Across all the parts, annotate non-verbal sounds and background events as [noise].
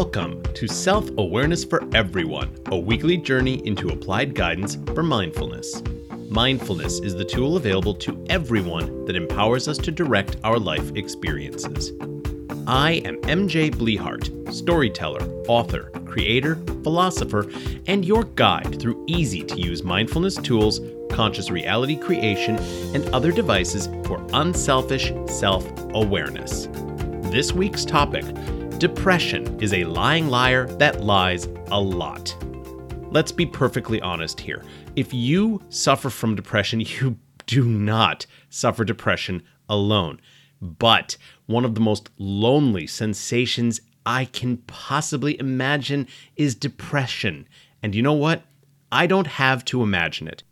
Welcome to Self Awareness for Everyone, a weekly journey into applied guidance for mindfulness. Mindfulness is the tool available to everyone that empowers us to direct our life experiences. I am MJ Blehart, storyteller, author, creator, philosopher, and your guide through easy to use mindfulness tools, conscious reality creation, and other devices for unselfish self awareness. This week's topic Depression is a lying liar that lies a lot. Let's be perfectly honest here. If you suffer from depression, [laughs] you do not suffer depression alone. But one of the most lonely sensations I can possibly imagine is depression. And you know what? I don't have to imagine it.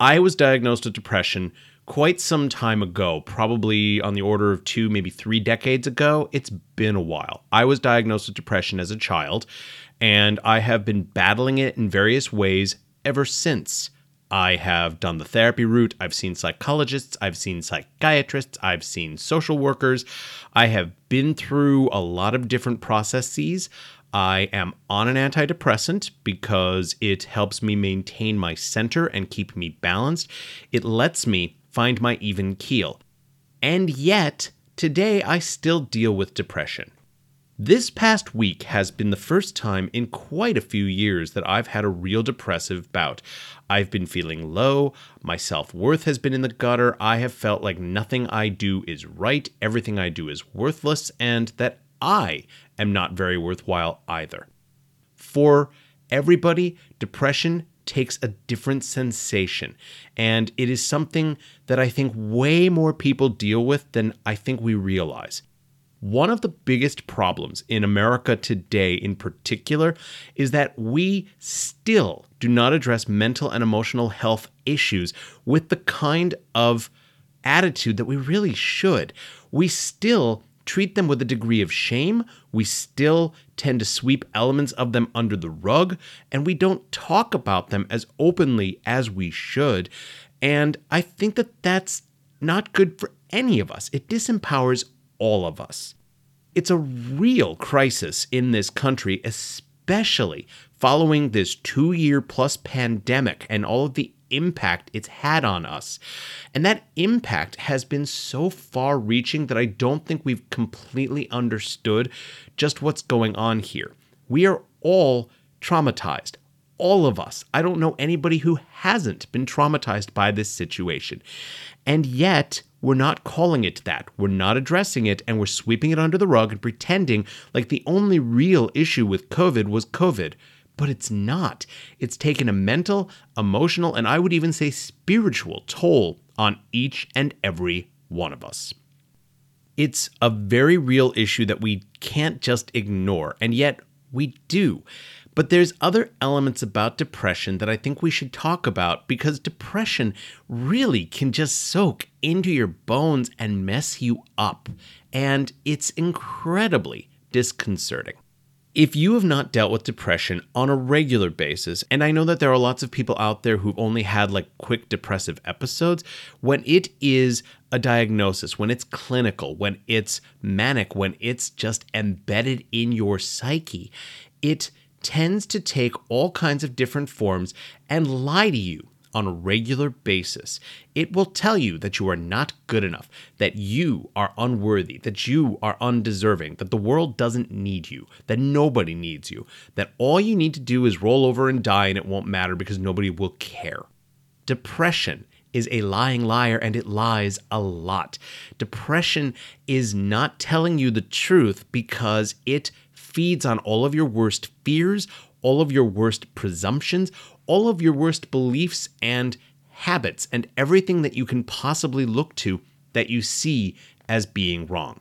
I was diagnosed with depression quite some time ago, probably on the order of two, maybe three decades ago. It's been a while. I was diagnosed with depression as a child, and I have been battling it in various ways ever since. I have done the therapy route. I've seen psychologists. I've seen psychiatrists. I've seen social workers. I have been through a lot of different processes. I am on an antidepressant because it helps me maintain my center and keep me balanced. It lets me find my even keel. And yet, today I still deal with depression. This past week has been the first time in quite a few years that I've had a real depressive bout. I've been feeling low, my self worth has been in the gutter, I have felt like nothing I do is right, everything I do is worthless, and that I am not very worthwhile either. For everybody, depression takes a different sensation. And it is something that I think way more people deal with than I think we realize. One of the biggest problems in America today, in particular, is that we still do not address mental and emotional health issues with the kind of attitude that we really should. We still treat them with a degree of shame. We still tend to sweep elements of them under the rug, and we don't talk about them as openly as we should. And I think that that's not good for any of us. It disempowers all of us. It's a real crisis in this country, especially following this two year plus pandemic and all of the impact it's had on us. And that impact has been so far reaching that I don't think we've completely understood just what's going on here. We are all traumatized. All of us. I don't know anybody who hasn't been traumatized by this situation. And yet, we're not calling it that. We're not addressing it, and we're sweeping it under the rug and pretending like the only real issue with COVID was COVID but it's not. It's taken a mental, emotional, and I would even say spiritual toll on each and every one of us. It's a very real issue that we can't just ignore, and yet we do. But there's other elements about depression that I think we should talk about because depression really can just soak into your bones and mess you up. And it's incredibly disconcerting. If you have not dealt with depression on a regular basis, and I know that there are lots of people out there who've only had like quick depressive episodes, when it is a diagnosis, when it's clinical, when it's manic, when it's just embedded in your psyche, it tends to take all kinds of different forms and lie to you on a regular basis. It will tell you that you are not good enough, that you are unworthy, that you are undeserving, that the world doesn't need you, that nobody needs you, that all you need to do is roll over and die and it won't matter because nobody will care. Depression is a lying liar and it lies a lot. Depression is not telling you the truth because it feeds on all of your worst fears, all of your worst presumptions, all of your worst beliefs and habits, and everything that you can possibly look to that you see as being wrong.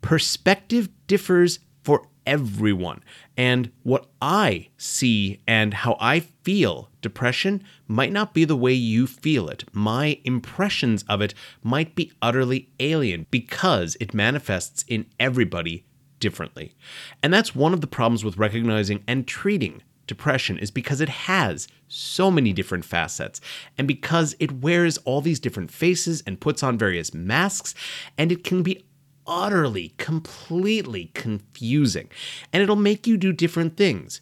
Perspective differs for everyone, and what I see and how I feel depression might not be the way you feel it. My impressions of it might be utterly alien because it manifests in everybody differently. And that's one of the problems with recognizing and treating depression is because it has so many different facets and because it wears all these different faces and puts on various masks and it can be utterly, completely confusing, and it'll make you do different things.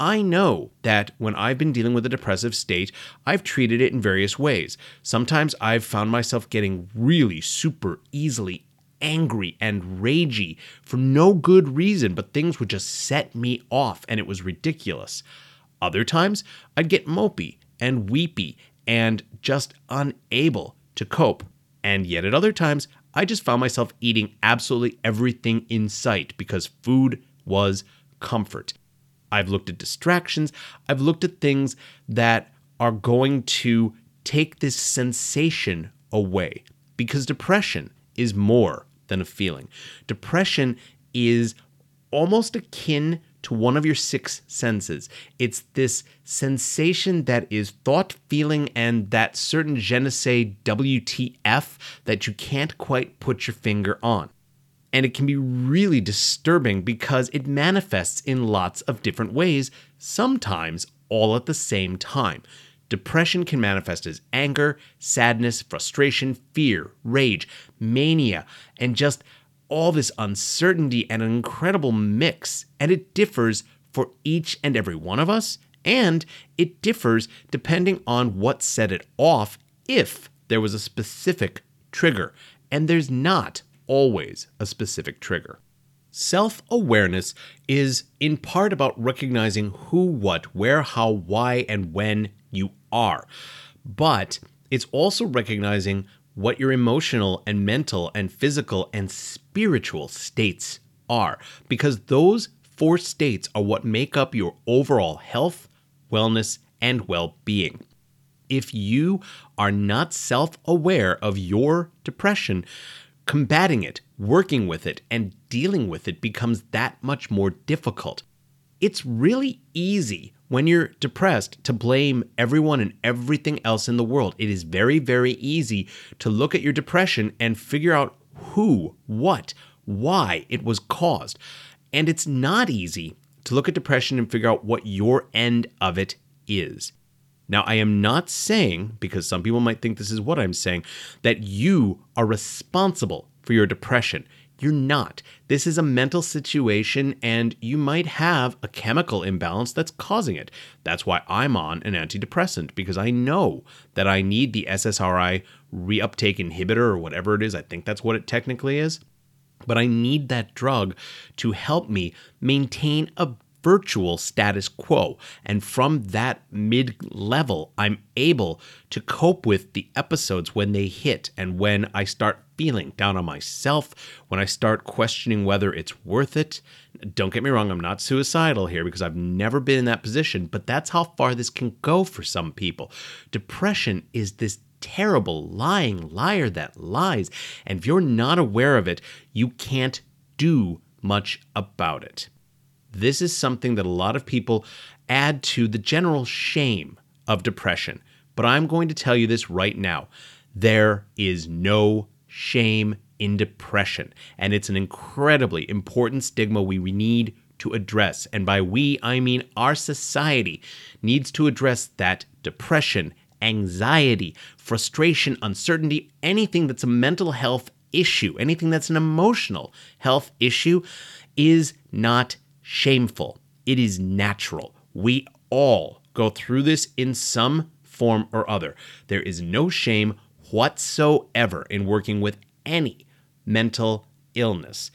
I know that when I've been dealing with a depressive state, I've treated it in various ways. Sometimes I've found myself getting really super easily angry and ragey for no good reason, but things would just set me off and it was ridiculous. Other times, I'd get mopey and weepy and just unable to cope. And yet at other times, I just found myself eating absolutely everything in sight because food was comfort. I've looked at distractions, I've looked at things that are going to take this sensation away because depression is more than a feeling. Depression is almost akin to one of your six senses. It's this sensation that is thought, feeling, and that certain je ne sais WTF that you can't quite put your finger on. And it can be really disturbing because it manifests in lots of different ways, sometimes all at the same time. Depression can manifest as anger, sadness, frustration, fear, rage, mania, and just all this uncertainty and an incredible mix. And it differs for each and every one of us, and it differs depending on what set it off if there was a specific trigger. And there's not always a specific trigger. Self awareness is in part about recognizing who, what, where, how, why, and when you are. But it's also recognizing what your emotional and mental and physical and spiritual states are, because those four states are what make up your overall health, wellness, and well being. If you are not self aware of your depression, combating it, working with it, and dealing with it becomes that much more difficult. It's really easy when you're depressed to blame everyone and everything else in the world. It is very, very easy to look at your depression and figure out who, what, why it was caused. And it's not easy to look at depression and figure out what your end of it is. Now, I am not saying, because some people might think this is what I'm saying, that you are responsible for your depression. You're not. This is a mental situation, and you might have a chemical imbalance that's causing it. That's why I'm on an antidepressant, because I know that I need the SSRI reuptake inhibitor or whatever it is. I think that's what it technically is. But I need that drug to help me maintain a virtual status quo. And from that mid level, I'm able to cope with the episodes when they hit and when I start feeling down on myself, when I start questioning whether it's worth it. Don't get me wrong, I'm not suicidal here because I've never been in that position, but that's how far this can go for some people. Depression is this terrible lying liar that lies. And if you're not aware of it, you can't do much about it. This is something that a lot of people add to the general shame of depression. But I'm going to tell you this right now there is no shame in depression. And it's an incredibly important stigma we need to address. And by we, I mean our society needs to address that depression, anxiety, frustration, uncertainty, anything that's a mental health issue, anything that's an emotional health issue, is not shameful. It is natural. We all go through this in some form or other. There is no shame whatsoever in working with any mental illness.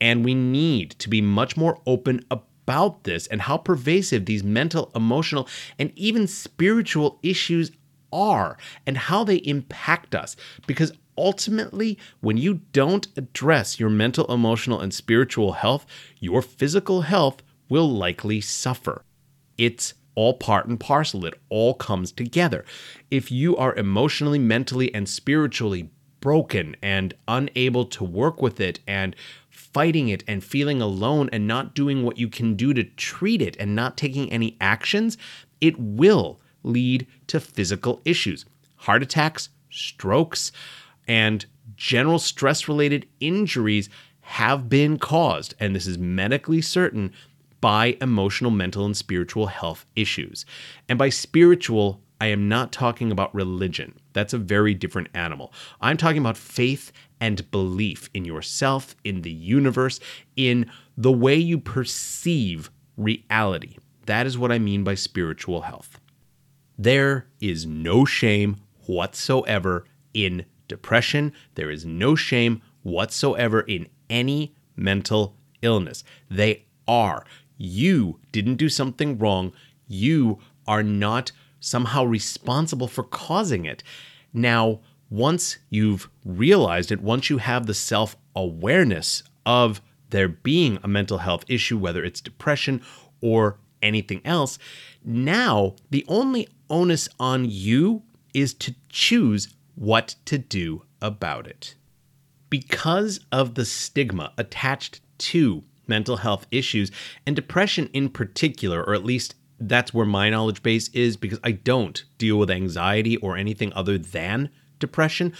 And we need to be much more open about this and how pervasive these mental, emotional, and even spiritual issues are and how they impact us. Because ultimately, when you don't address your mental, emotional, and spiritual health, your physical health will likely suffer. It's all part and parcel, it all comes together. If you are emotionally, mentally, and spiritually broken and unable to work with it and fighting it and feeling alone and not doing what you can do to treat it and not taking any actions, it will lead to physical issues heart attacks, strokes, and general stress related injuries have been caused, and this is medically certain, by emotional, mental, and spiritual health issues. And by spiritual, I am not talking about religion. That's a very different animal. I'm talking about faith and belief in yourself, in the universe, in the way you perceive reality. That is what I mean by spiritual health. There is no shame whatsoever in depression. There is no shame whatsoever in any mental illness. They are. You didn't do something wrong. You are not somehow responsible for causing it. Now, once you've realized it, once you have the self awareness of there being a mental health issue, whether it's depression or anything else, now the only onus on you is to choose what to do about it. Because of the stigma attached to mental health issues and depression in particular, or at least that's where my knowledge base is because I don't deal with anxiety or anything other than depression.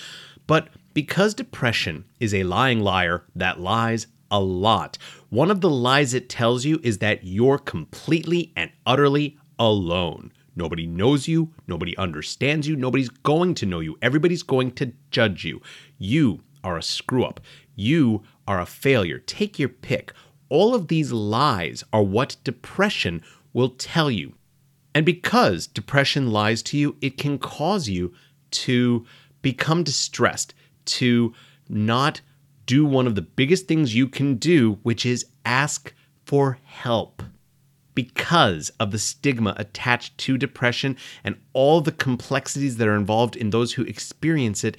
But because depression is a lying liar that lies a lot, one of the lies it tells you is that you're completely and utterly alone. Nobody knows you, nobody understands you, nobody's going to know you, everybody's going to judge you. You are a screw up, you are a failure. Take your pick. All of these lies are what depression will tell you. And because depression lies to you, it can cause you to become distressed, to not do one of the biggest things you can do, which is ask for help. Because of the stigma attached to depression and all the complexities that are involved in those who experience it,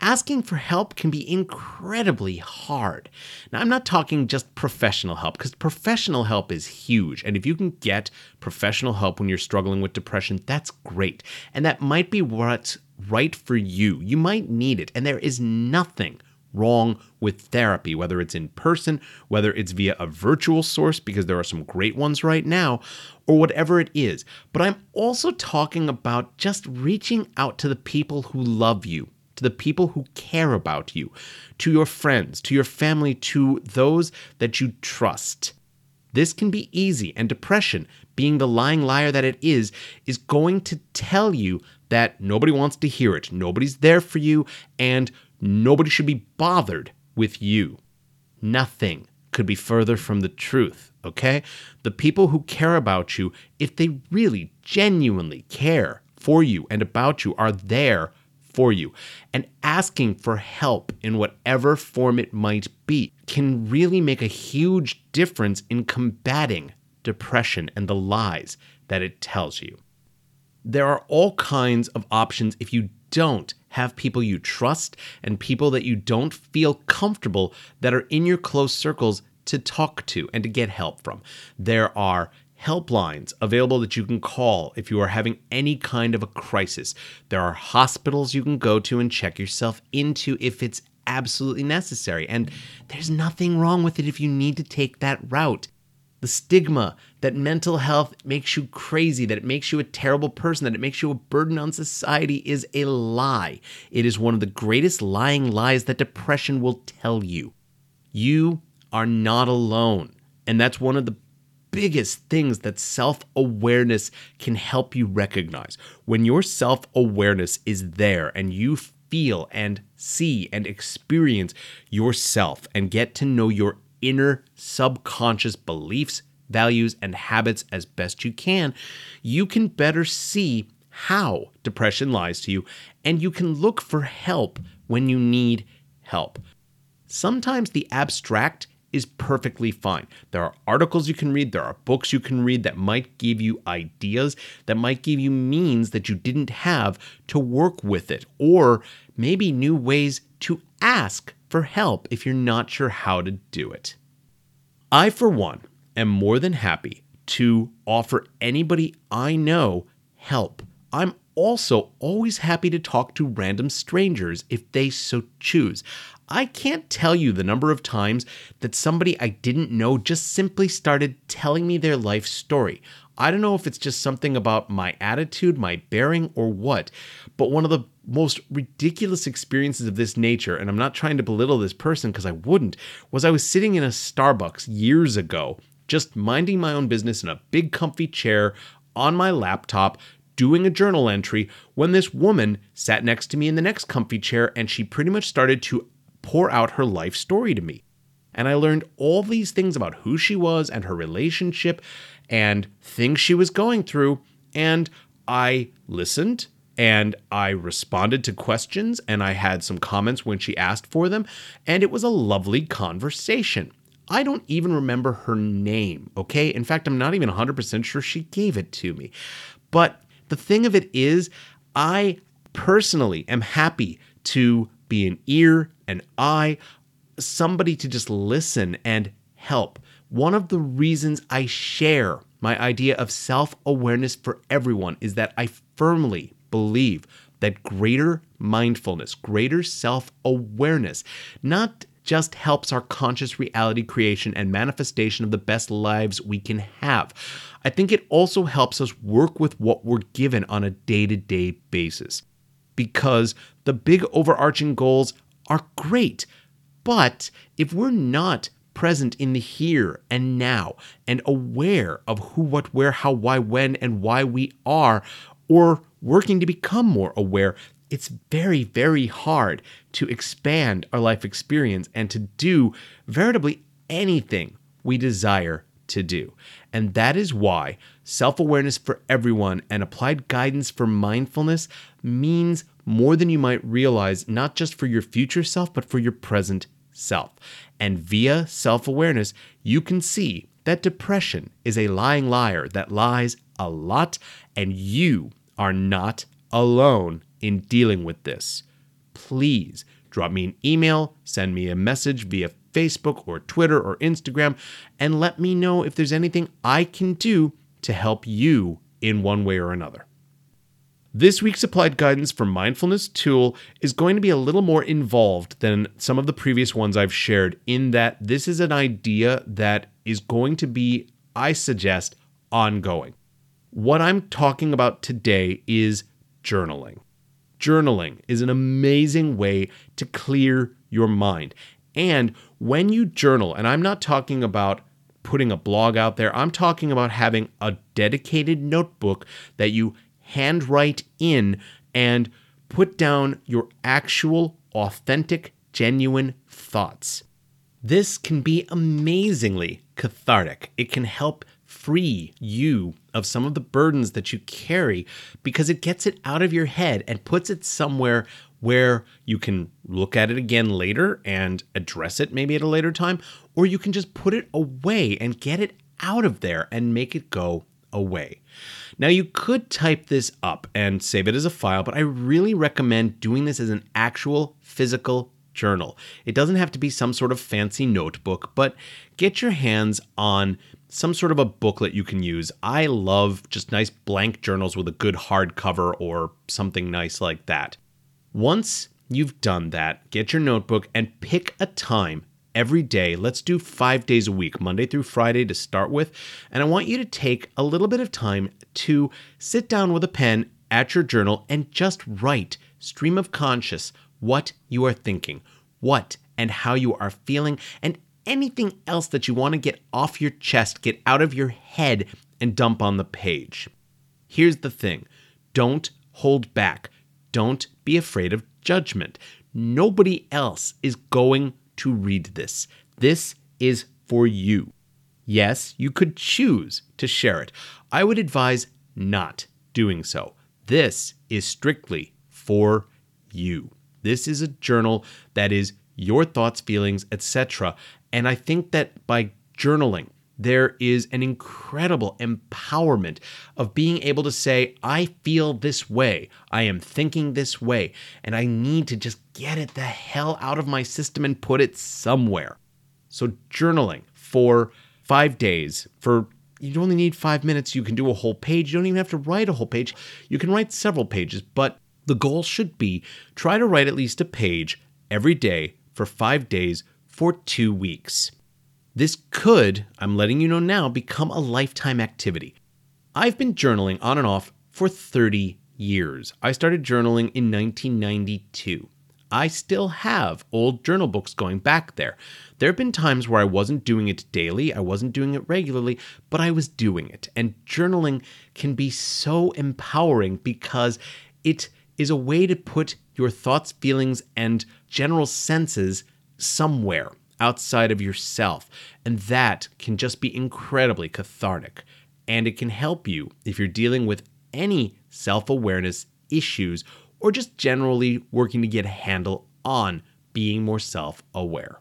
asking for help can be incredibly hard. Now, I'm not talking just professional help, because professional help is huge. And if you can get professional help when you're struggling with depression, that's great. And that might be what's right for you. You might need it. And there is nothing wrong with therapy, whether it's in person, whether it's via a virtual source, because there are some great ones right now, or whatever it is. But I'm also talking about just reaching out to the people who love you to the people who care about you, to your friends, to your family, to those that you trust. This can be easy, and depression, being the lying liar that it is, is going to tell you that nobody wants to hear it, nobody's there for you, and nobody should be bothered with you. Nothing could be further from the truth, okay? The people who care about you, if they really genuinely care for you and about you, are there for you. And asking for help in whatever form it might be can really make a huge difference in combating depression and the lies that it tells you. There are all kinds of options if you don't have people you trust and people that you don't feel comfortable that are in your close circles to talk to and to get help from. There are helplines available that you can call if you are having any kind of a crisis. There are hospitals you can go to and check yourself into if it's absolutely necessary. And there's nothing wrong with it if you need to take that route. The stigma that mental health makes you crazy, that it makes you a terrible person, that it makes you a burden on society is a lie. It is one of the greatest lying lies that depression will tell you. You are not alone. And that's one of the biggest things that self awareness can help you recognize. When your self awareness is there and you feel and see and experience yourself and get to know your inner subconscious beliefs, values, and habits as best you can, you can better see how depression lies to you and you can look for help when you need help. Sometimes the abstract is perfectly fine. There are articles you can read, there are books you can read that might give you ideas, that might give you means that you didn't have to work with it, or maybe new ways to ask for help if you're not sure how to do it. I, for one, am more than happy to offer anybody I know help. I'm also always happy to talk to random strangers if they so choose. I can't tell you the number of times that somebody I didn't know just simply started telling me their life story. I don't know if it's just something about my attitude, my bearing, or what, but one of the most ridiculous experiences of this nature, and I'm not trying to belittle this person because I wouldn't, was I was sitting in a Starbucks years ago, just minding my own business in a big comfy chair on my laptop, doing a journal entry when this woman sat next to me in the next comfy chair and she pretty much started to pour out her life story to me. And I learned all these things about who she was and her relationship and things she was going through. And I listened and I responded to questions and I had some comments when she asked for them. And it was a lovely conversation. I don't even remember her name, okay? In fact, I'm not even 100% sure she gave it to me. But the thing of it is, I personally am happy to be an ear, an eye, somebody to just listen and help. One of the reasons I share my idea of self awareness for everyone is that I firmly believe that greater mindfulness, greater self awareness, not just helps our conscious reality creation and manifestation of the best lives we can have. I think it also helps us work with what we're given on a day to day basis. Because the big overarching goals are great, but if we're not present in the here and now and aware of who, what, where, how, why, when, and why we are, or working to become more aware, it's very, very hard to expand our life experience and to do veritably anything we desire to do. And that is why self awareness for everyone and applied guidance for mindfulness means more than you might realize, not just for your future self, but for your present self. And via self awareness, you can see that depression is a lying liar that lies a lot, and you are not alone in dealing with this. Please drop me an email, send me a message via Facebook or Twitter or Instagram, and let me know if there's anything I can do to help you in one way or another. This week's applied guidance for mindfulness tool is going to be a little more involved than some of the previous ones I've shared, in that this is an idea that is going to be, I suggest, ongoing. What I'm talking about today is journaling. Journaling is an amazing way to clear your mind. And when you journal, and I'm not talking about putting a blog out there, I'm talking about having a dedicated notebook that you handwrite in and put down your actual, authentic, genuine thoughts. This can be amazingly cathartic. It can help free you of some of the burdens that you carry because it gets it out of your head and puts it somewhere where you can look at it again later and address it maybe at a later time, or you can just put it away and get it out of there and make it go away. Now, you could type this up and save it as a file, but I really recommend doing this as an actual physical journal. It doesn't have to be some sort of fancy notebook, but get your hands on some sort of a booklet you can use. I love just nice blank journals with a good hardcover or something nice like that. Once you've done that, get your notebook and pick a time every day. Let's do five days a week, Monday through Friday to start with. And I want you to take a little bit of time to sit down with a pen at your journal and just write stream of conscious what you are thinking, what and how you are feeling, and anything else that you want to get off your chest, get out of your head, and dump on the page. Here's the thing don't hold back. Don't be afraid of judgment. Nobody else is going to read this. This is for you. Yes, you could choose to share it. I would advise not doing so. This is strictly for you. This is a journal that is your thoughts, feelings, etc. And I think that by journaling, there is an incredible empowerment of being able to say, I feel this way, I am thinking this way, and I need to just get it the hell out of my system and put it somewhere. So, journaling for five days, for you only need five minutes, you can do a whole page. You don't even have to write a whole page, you can write several pages, but the goal should be try to write at least a page every day for five days for two weeks. This could, I'm letting you know now, become a lifetime activity. I've been journaling on and off for 30 years. I started journaling in 1992. I still have old journal books going back there. There have been times where I wasn't doing it daily, I wasn't doing it regularly, but I was doing it. And journaling can be so empowering because it is a way to put your thoughts, feelings, and general senses somewhere outside of yourself. And that can just be incredibly cathartic. And it can help you if you're dealing with any self awareness issues or just generally working to get a handle on being more self aware.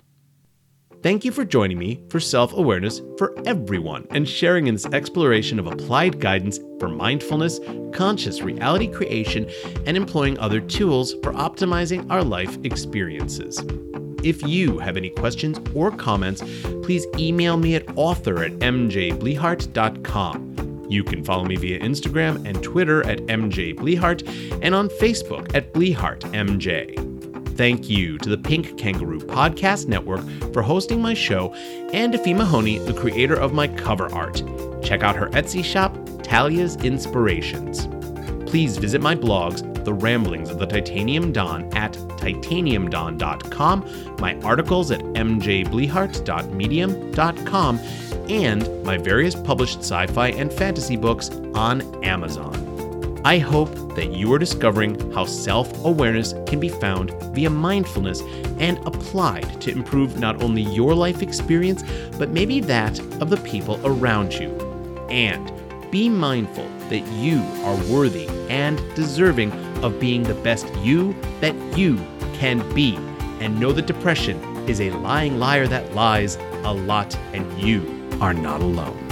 Thank you for joining me for Self Awareness for Everyone and sharing in this exploration of applied guidance for mindfulness, conscious reality creation, and employing other tools for optimizing our life experiences. If you have any questions or comments, please email me at author at mjblehart.com. You can follow me via Instagram and Twitter at mjblehart and on Facebook at blehartmj. Thank you to the Pink Kangaroo Podcast Network for hosting my show, and to Mahoney, the creator of my cover art. Check out her Etsy shop, Talia's Inspirations. Please visit my blogs, The Ramblings of the Titanium Dawn, at titaniumdawn.com, my articles at mjblehart.medium.com, and my various published sci fi and fantasy books on Amazon. I hope that you are discovering how self awareness can be found via mindfulness and applied to improve not only your life experience, but maybe that of the people around you. And be mindful that you are worthy and deserving of being the best you that you can be. And know that depression is a lying liar that lies a lot, and you are not alone.